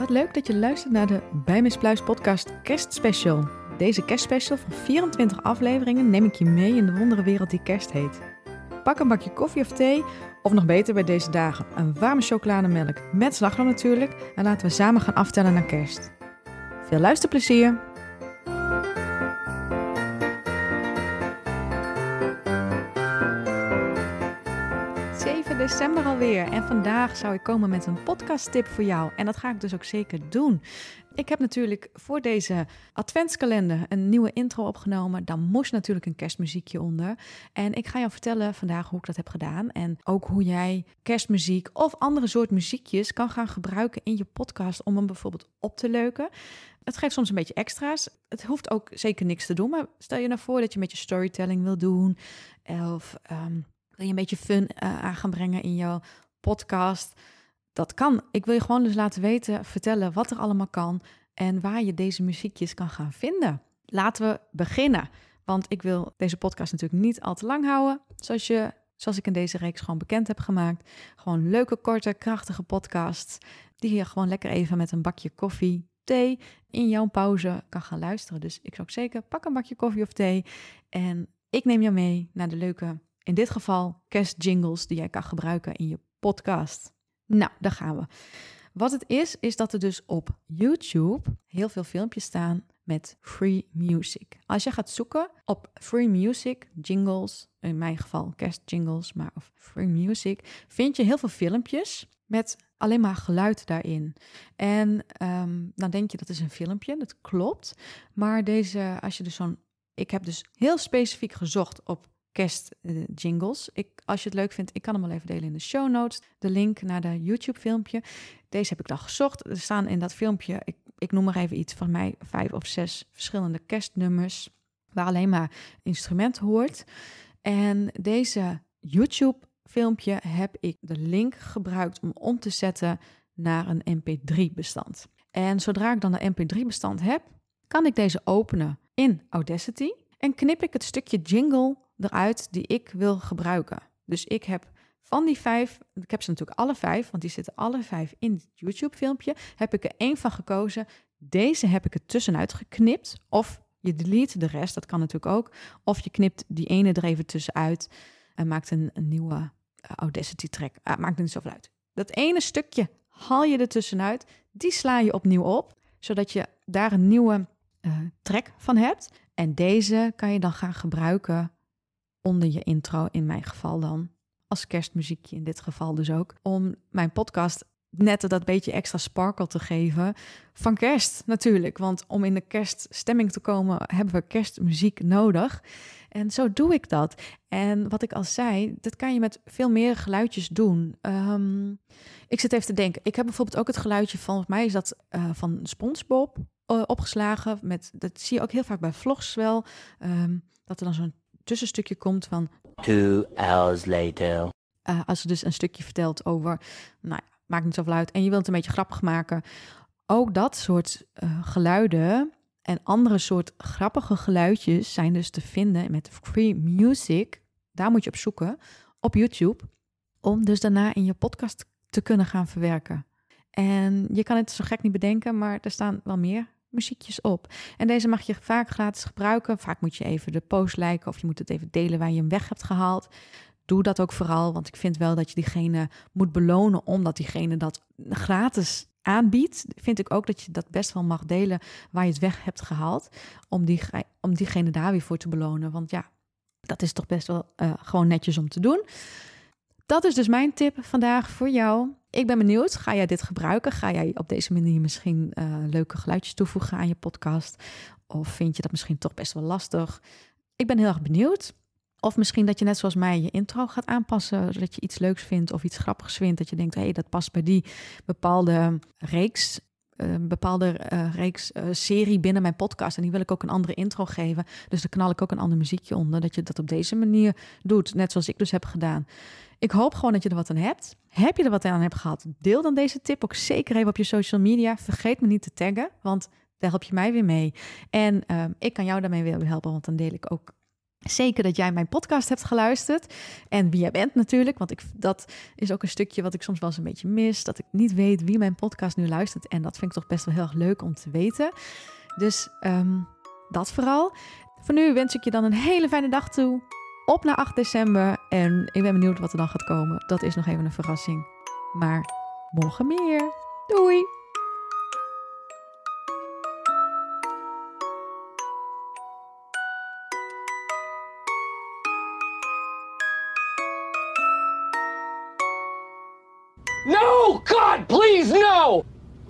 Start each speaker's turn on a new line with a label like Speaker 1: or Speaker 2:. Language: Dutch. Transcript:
Speaker 1: Wat leuk dat je luistert naar de Bij Miss Pluis podcast kerstspecial. Deze kerstspecial van 24 afleveringen neem ik je mee in de wondere wereld die kerst heet. Pak een bakje koffie of thee, of nog beter bij deze dagen, een warme chocolademelk met slagroom natuurlijk. En laten we samen gaan aftellen naar kerst. Veel luisterplezier! December alweer en vandaag zou ik komen met een podcasttip voor jou. En dat ga ik dus ook zeker doen. Ik heb natuurlijk voor deze adventskalender een nieuwe intro opgenomen. Dan moest natuurlijk een kerstmuziekje onder. En ik ga jou vertellen vandaag hoe ik dat heb gedaan. En ook hoe jij kerstmuziek of andere soort muziekjes kan gaan gebruiken in je podcast om hem bijvoorbeeld op te leuken. Het geeft soms een beetje extra's. Het hoeft ook zeker niks te doen. Maar stel je nou voor dat je met je storytelling wil doen. Of ehm, wil je een beetje fun uh, aan gaan brengen in jouw podcast dat kan. Ik wil je gewoon dus laten weten, vertellen wat er allemaal kan en waar je deze muziekjes kan gaan vinden. Laten we beginnen. Want ik wil deze podcast natuurlijk niet al te lang houden. Zoals, je, zoals ik in deze reeks gewoon bekend heb gemaakt. Gewoon leuke, korte, krachtige podcasts. Die je gewoon lekker even met een bakje koffie, thee in jouw pauze kan gaan luisteren. Dus ik zou ook zeker pak een bakje koffie of thee. En ik neem jou mee naar de leuke, in dit geval kerstjingles die jij kan gebruiken in je podcast. Nou, daar gaan we. Wat het is, is dat er dus op YouTube heel veel filmpjes staan met free music. Als je gaat zoeken op free music, jingles, in mijn geval kerstjingles, maar of free music, vind je heel veel filmpjes met alleen maar geluid daarin. En um, dan denk je dat is een filmpje, dat klopt. Maar deze, als je dus zo'n, ik heb dus heel specifiek gezocht op kerstjingles. ik, als je het leuk vindt, ik kan hem wel even delen in de show notes. De link naar de YouTube-filmpje. Deze heb ik dan gezocht. Er staan in dat filmpje, ik, ik noem maar even iets van mij, vijf of zes verschillende kerstnummers. Waar alleen maar instrument hoort. En deze YouTube-filmpje heb ik de link gebruikt om om te zetten naar een MP3-bestand. En zodra ik dan een MP3-bestand heb, kan ik deze openen in Audacity. En knip ik het stukje jingle eruit die ik wil gebruiken. Dus ik heb van die vijf, ik heb ze natuurlijk alle vijf, want die zitten alle vijf in het YouTube-filmpje, heb ik er één van gekozen. Deze heb ik er tussenuit geknipt. Of je delete de rest, dat kan natuurlijk ook. Of je knipt die ene er even tussenuit en maakt een, nieuwe uh, Audacity-track. Uh, maakt er niet zoveel uit. Dat ene stukje haal je er tussenuit, die sla je opnieuw op, zodat je daar een nieuwe uh, track van hebt. En deze kan je dan gaan gebruiken onder je intro, in mijn geval dan. Als kerstmuziekje in dit geval dus ook. Om mijn podcast net dat beetje extra sparkle te geven van kerst natuurlijk. Want om in de kerststemming te komen hebben we kerstmuziek nodig. En zo doe ik dat. En wat ik al zei, dat kan je met veel meer geluidjes doen. Um, ik zit even te denken. Ik heb bijvoorbeeld ook het geluidje van, volgens mij is dat uh, van SpongeBob uh, opgeslagen. Met, dat zie je ook heel vaak bij vlogs wel. Um, dat er dan zo'n tussenstukje komt van.
Speaker 2: Two hours later.
Speaker 1: Uh, als ze dus een stukje vertelt over. Nou ja, maakt niet zoveel uit. En je wilt het een beetje grappig maken. Ook dat soort uh, geluiden en andere soort grappige geluidjes zijn dus te vinden met free music. Daar moet je op zoeken op YouTube. Om dus daarna in je podcast te kunnen gaan verwerken. En je kan het zo gek niet bedenken, maar er staan wel meer muziekjes op. En deze mag je vaak gratis gebruiken. Vaak moet je even de post liken of je moet het even delen waar je hem weg hebt gehaald. Doe dat ook vooral, want ik vind wel dat je diegene moet belonen omdat diegene dat gratis aanbiedt. Vind ik ook dat je dat best wel mag delen waar je het weg hebt gehaald. Om, die, om diegene daar weer voor te belonen. Want ja, dat is toch best wel uh, gewoon netjes om te doen. Dat is dus mijn tip vandaag voor jou. Ik ben benieuwd, ga jij dit gebruiken? Ga jij op deze manier misschien uh, leuke geluidjes toevoegen aan je podcast? Of vind je dat misschien toch best wel lastig? Ik ben heel erg benieuwd. Of misschien dat je net zoals mij je intro gaat aanpassen, zodat je iets leuks vindt of iets grappigs vindt. Dat je denkt, hé, hey, dat past bij die bepaalde reeks een bepaalde uh, reeks serie binnen mijn podcast. En die wil ik ook een andere intro geven. Dus dan knal ik ook een ander muziekje onder. Dat je dat op deze manier doet. Net zoals ik dus heb gedaan. Ik hoop gewoon dat je er wat aan hebt. Heb je er wat aan hebt gehad? Deel dan deze tip ook zeker even op je social media. Vergeet me niet te taggen, want daar help je mij weer mee. En uh, ik kan jou daarmee weer helpen, want dan deel ik ook Zeker dat jij mijn podcast hebt geluisterd. En wie jij bent natuurlijk. Want ik, dat is ook een stukje wat ik soms wel eens een beetje mis. Dat ik niet weet wie mijn podcast nu luistert. En dat vind ik toch best wel heel erg leuk om te weten. Dus ehm, dat vooral. Voor nu wens ik je dan een hele fijne dag toe. Op naar 8 december. En ik ben benieuwd wat er dan gaat komen. Dat is nog even een verrassing. Maar morgen meer. Doei!
Speaker 3: No! God, please, no!